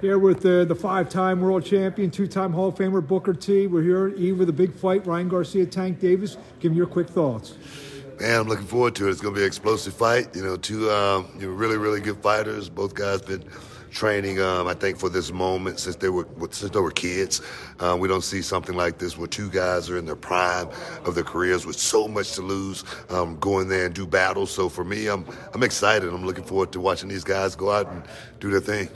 Here with uh, the five-time world champion, two-time Hall of Famer Booker T. We're here eve of the big fight. Ryan Garcia, Tank Davis. Give me your quick thoughts. Man, I'm looking forward to it. It's going to be an explosive fight. You know, two um, you know, really, really good fighters. Both guys been training, um, I think, for this moment since they were since they were kids. Uh, we don't see something like this where two guys are in their prime of their careers with so much to lose, um, going there and do battle. So for me, I'm I'm excited. I'm looking forward to watching these guys go out and do their thing.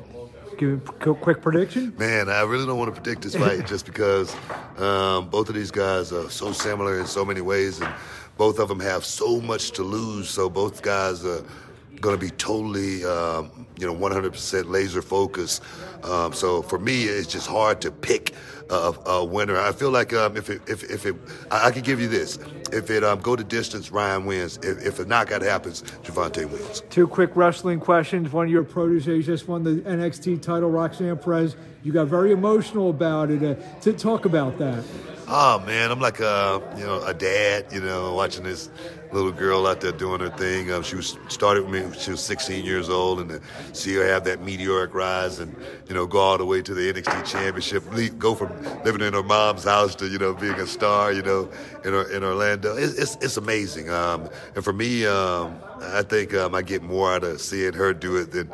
Give a quick prediction. Man, I really don't want to predict this fight just because um, both of these guys are so similar in so many ways, and both of them have so much to lose. So both guys are going to be totally, um, you know, 100% laser focused. Um, so for me, it's just hard to pick a, a winner. I feel like um, if it, if, if it, I, I can give you this. If it um, go to distance, Ryan wins. If, if a knockout happens, Gervonta wins. Two quick wrestling questions. One of your proteges just won the NXT title, Roxanne Perez. You got very emotional about it. Uh, to talk about that. Oh man, I'm like a you know a dad, you know, watching this little girl out there doing her thing. Um, she was started with me. She was 16 years old, and to see her have that meteoric rise, and you know, go all the way to the NXT Championship, go from living in her mom's house to you know being a star, you know, in in Orlando. It's it's, it's amazing. Um, and for me, um, I think um, I get more out of seeing her do it than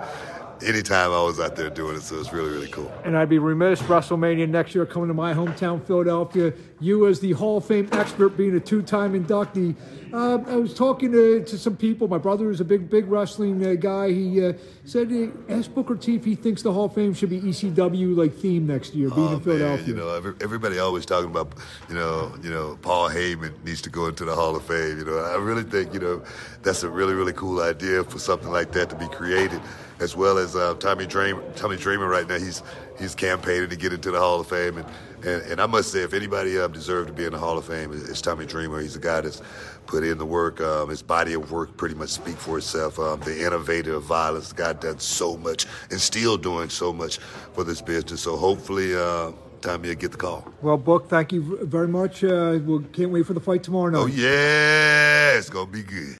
anytime I was out there doing it. So it's really, really cool. And I'd be remiss, WrestleMania next year coming to my hometown, Philadelphia. You, as the Hall of Fame expert, being a two time inductee. Uh, I was talking to, to some people. My brother is a big, big wrestling uh, guy. He uh, said, ask Booker T if he thinks the Hall of Fame should be ECW like theme next year, being oh, in Philadelphia. Man, you know, everybody always talking about, you know, you know, Paul Heyman needs to go into the Hall of Fame. You know, I really think, you know, that's a really, really cool idea for something like that to be created as well as uh, Tommy Dreamer. Tommy Dreamer right now, he's he's campaigning to get into the Hall of Fame, and and, and I must say, if anybody um, deserved to be in the Hall of Fame, it's Tommy Dreamer. He's a guy that's put in the work. Um, his body of work pretty much speak for itself. Um, the innovator of violence, the guy done so much and still doing so much for this business. So hopefully. Uh, Tommy will get the call. Well, Book, thank you very much. Uh, we we'll, can't wait for the fight tomorrow night. Oh, yeah. It's going to be good.